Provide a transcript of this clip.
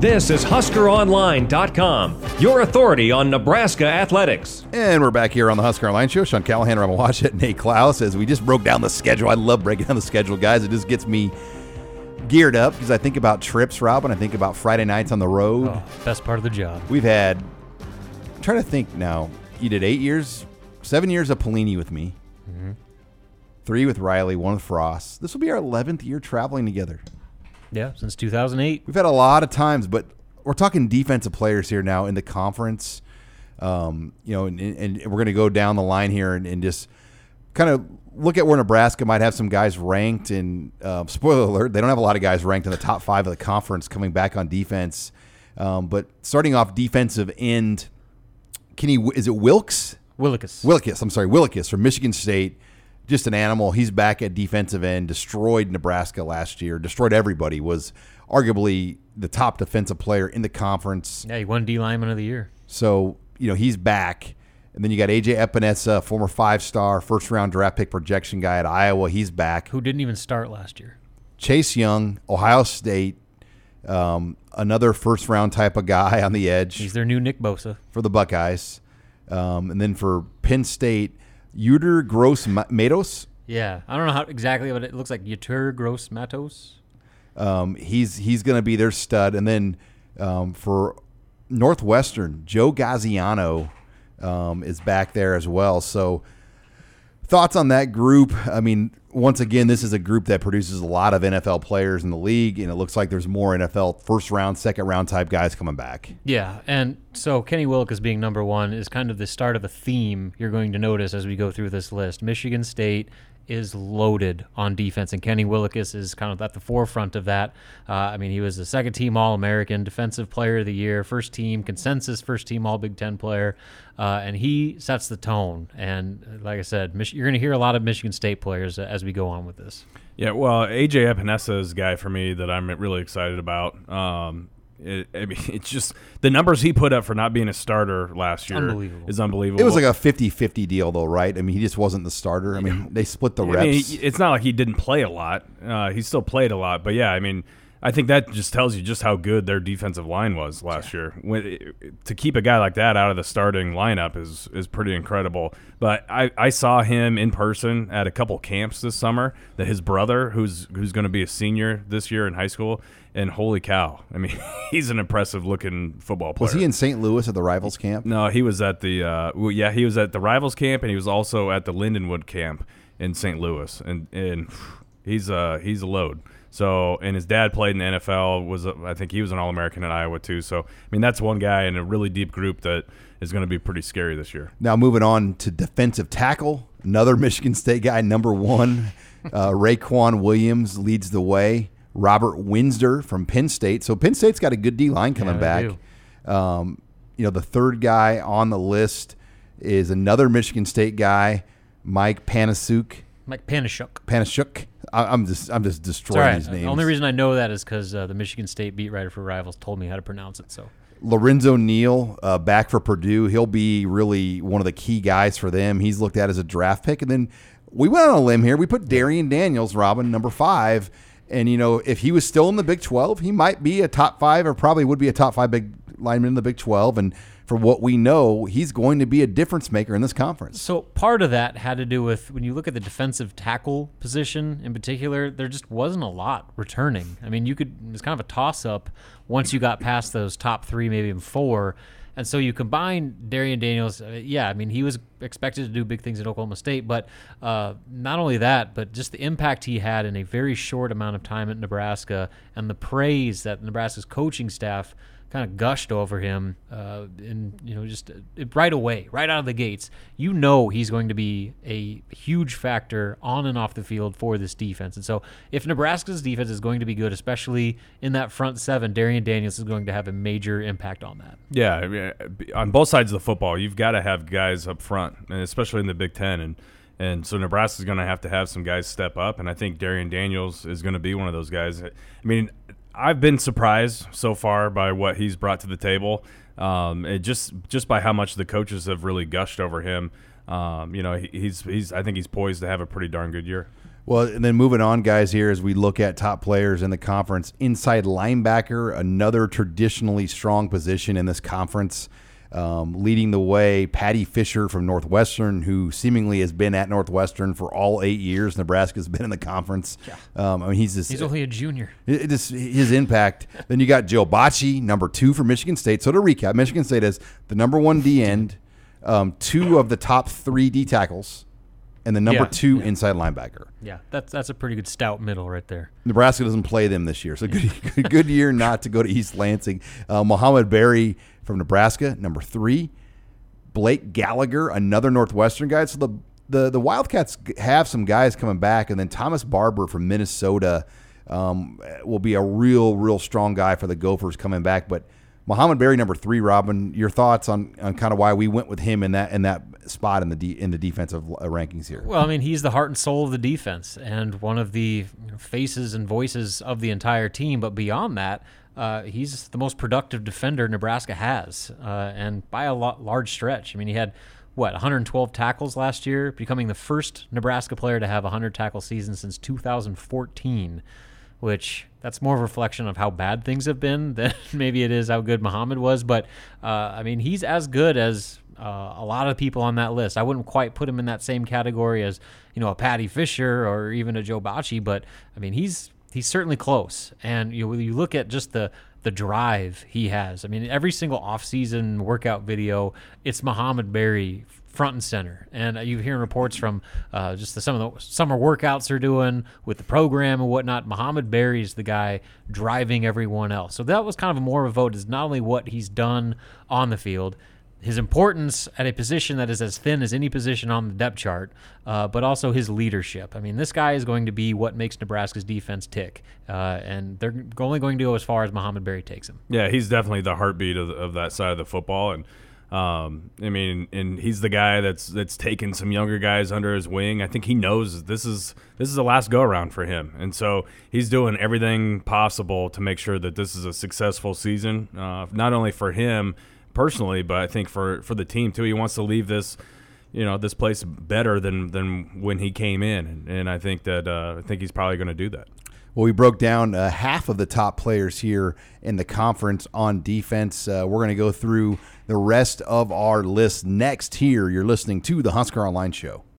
This is HuskerOnline.com, your authority on Nebraska athletics. And we're back here on the Husker Online Show. Sean Callahan, Robin Washut, Nate Clouse, as we just broke down the schedule. I love breaking down the schedule, guys. It just gets me geared up because I think about trips, Rob, and I think about Friday nights on the road. Oh, best part of the job. We've had, I'm trying to think now, you did eight years, seven years of Pelini with me, Mm-hmm. three with Riley, one with Frost. This will be our 11th year traveling together. Yeah, since 2008. We've had a lot of times, but we're talking defensive players here now in the conference. Um, you know, and, and we're going to go down the line here and, and just kind of look at where Nebraska might have some guys ranked. And uh, spoiler alert, they don't have a lot of guys ranked in the top five of the conference coming back on defense. Um, but starting off defensive end, Kenny, is it Wilkes? Willekes. Willekes, I'm sorry, Willekes from Michigan State. Just an animal. He's back at defensive end. Destroyed Nebraska last year. Destroyed everybody. Was arguably the top defensive player in the conference. yeah, he won D lineman of the year. So you know he's back. And then you got AJ Epenesa, former five-star, first-round draft pick projection guy at Iowa. He's back. Who didn't even start last year. Chase Young, Ohio State, um, another first-round type of guy on the edge He's their new Nick Bosa. for the Buckeyes. Um, and then for Penn State, Uter Gross Matos. Yeah, I don't know how exactly, but it looks like Yetur Gross Matos. Um, he's he's going to be their stud. And then um, for Northwestern, Joe Gaziano um, is back there as well. So thoughts on that group? I mean, once again, this is a group that produces a lot of NFL players in the league, and it looks like there's more NFL first round, second round type guys coming back. Yeah, and so Kenny Wilkes being number one is kind of the start of a theme you're going to notice as we go through this list. Michigan State is loaded on defense, and Kenny Willekes is kind of at the forefront of that. Uh, I mean, he was a second team All American, Defensive Player of the Year, first team consensus, first team All Big Ten player, uh, and he sets the tone. And uh, like I said, Mich- you're going to hear a lot of Michigan State players as we go on with this. Yeah, well, AJ Epenesa is a guy for me that I'm really excited about. Um, it, I mean, it's just the numbers he put up for not being a starter last year Unbelievable. is unbelievable. It was like a 50-50 deal, though, right? I mean, he just wasn't the starter. I mean, they split the I reps. mean, it's not like he didn't play a lot. Uh, he still played a lot, but yeah, I mean, I think that just tells you just how good their defensive line was last year. When, to keep a guy like that out of the starting lineup is is pretty incredible. But I, I saw him in person at a couple camps this summer. That his brother, who's who's going to be a senior this year in high school, and holy cow! I mean, he's an impressive looking football player. was he in St. Louis at the Rivals camp? No, he was at the uh, well, yeah, he was at the Rivals camp, and he was also at the Lindenwood camp in St. Louis, and and he's uh he's a load. So and his dad played in the NFL. Was a, I think he was an All American at Iowa too. So I mean that's one guy in a really deep group that is going to be pretty scary this year. Now moving on to defensive tackle, another Michigan State guy, number one, uh, Raequan Williams leads the way. Robert Windsor from Penn State. So Penn State's got a good D line coming Yeah, back. Um, you know, the third guy on the list is another Michigan State guy, Mike Panasuk. Mike Panasiuk. Panasiuk. I, I'm just I'm just destroying right. these names. The only reason I know that is because uh, the Michigan State beat writer for Rivals told me how to pronounce it. So Lorenzo Neal uh, back for Purdue. He'll be really one of the key guys for them. He's looked at as a draft pick. And then we went on a limb here. We put Darrion Daniels, Robin, number five. And, you know, if he was still in the Big 12, he might be a top five or probably would be a top five big lineman in the Big 12. And for what we know, he's going to be a difference maker in this conference. So part of that had to do with when you look at the defensive tackle position in particular, there just wasn't a lot returning. I mean, you could it was kind of a toss up once you got past those top three, maybe even four. And so you combine Darrion Daniels. uh, Yeah, I mean, he was expected to do big things at Oklahoma State, but uh, not only that, but just the impact he had in a very short amount of time at Nebraska and the praise that Nebraska's coaching staff kind of gushed over him, uh, and you know, just uh, right away, right out of the gates, you know he's going to be a huge factor on and off the field for this defense. And so, if Nebraska's defense is going to be good, especially in that front seven, Darrion Daniels is going to have a major impact on that. Yeah, I mean, on both sides of the football, you've got to have guys up front, and especially in the Big Ten, and and so Nebraska's going to have to have some guys step up, and I think Darrion Daniels is going to be one of those guys. I mean, I've been surprised so far by what he's brought to the table, um, it just just by how much the coaches have really gushed over him. Um, you know, he, he's he's I think he's poised to have a pretty darn good year. Well, and then moving on, guys, here as we look at top players in the conference, inside linebacker, another traditionally strong position in this conference. Um, leading the way, Paddy Fisher from Northwestern, who seemingly has been at Northwestern for all eight years. Nebraska's been in the conference. Yeah. Um, I mean, he's just, He's only a junior. it, just his impact. then you got Joe Bachie, number two for Michigan State. So to recap, Michigan State has the number one D end, um, two of the top three D tackles, and the number Yeah. two inside linebacker. Yeah, that's that's a pretty good stout middle right there. Nebraska doesn't play them this year, so good good year not to go to East Lansing. Uh, Mohamed Barry from Nebraska, number three. Blake Gallagher, another Northwestern guy. So the the the Wildcats have some guys coming back, and then Thomas Barber from Minnesota um, will be a real real strong guy for the Gophers coming back. But Mohamed Barry, number three. Robin, your thoughts on, on kind of why we went with him in that in that spot in the de- in the defensive uh, rankings here? Well, I mean, he's the heart and soul of the defense and one of the faces and voices of the entire team. But beyond that, uh, he's the most productive defender Nebraska has, uh, and by a lot, large stretch. I mean, he had what 112 tackles last year, becoming the first Nebraska player to have a 100 tackle season since 2014. Which that's more of a reflection of how bad things have been than maybe it is how good Mohamed was. But uh, I mean, he's as good as uh, a lot of people on that list. I wouldn't quite put him in that same category as you know a Paddy Fisher or even a Joe Bachie, but I mean he's he's certainly close. And you you look at just the the drive he has. I mean every single offseason workout video, it's Mohamed Barry front and center. And you hear reports from uh, just the, some of the summer workouts they're doing with the program and whatnot. Mohamed Barry is the guy driving everyone else. So that was kind of more of a vote is not only what he's done on the field, his importance at a position that is as thin as any position on the depth chart, uh, but also his leadership. I mean, this guy is going to be what makes Nebraska's defense tick, uh, and they're only going to go as far as Mohamed Barry takes him. Yeah, he's definitely the heartbeat of, of that side of the football, and um, I mean, and he's the guy that's that's taken some younger guys under his wing. I think he knows this is this is the last go around for him, and so he's doing everything possible to make sure that this is a successful season, uh, not only for him personally, but I think for for the team too. He wants to leave this. You know this place better than than when he came in, and, and I think that uh, I think he's probably going to do that. Well, we broke down uh, half of the top players here in the conference on defense. Uh, we're going to go through the rest of our list next here. You're listening to the Husker Online Show.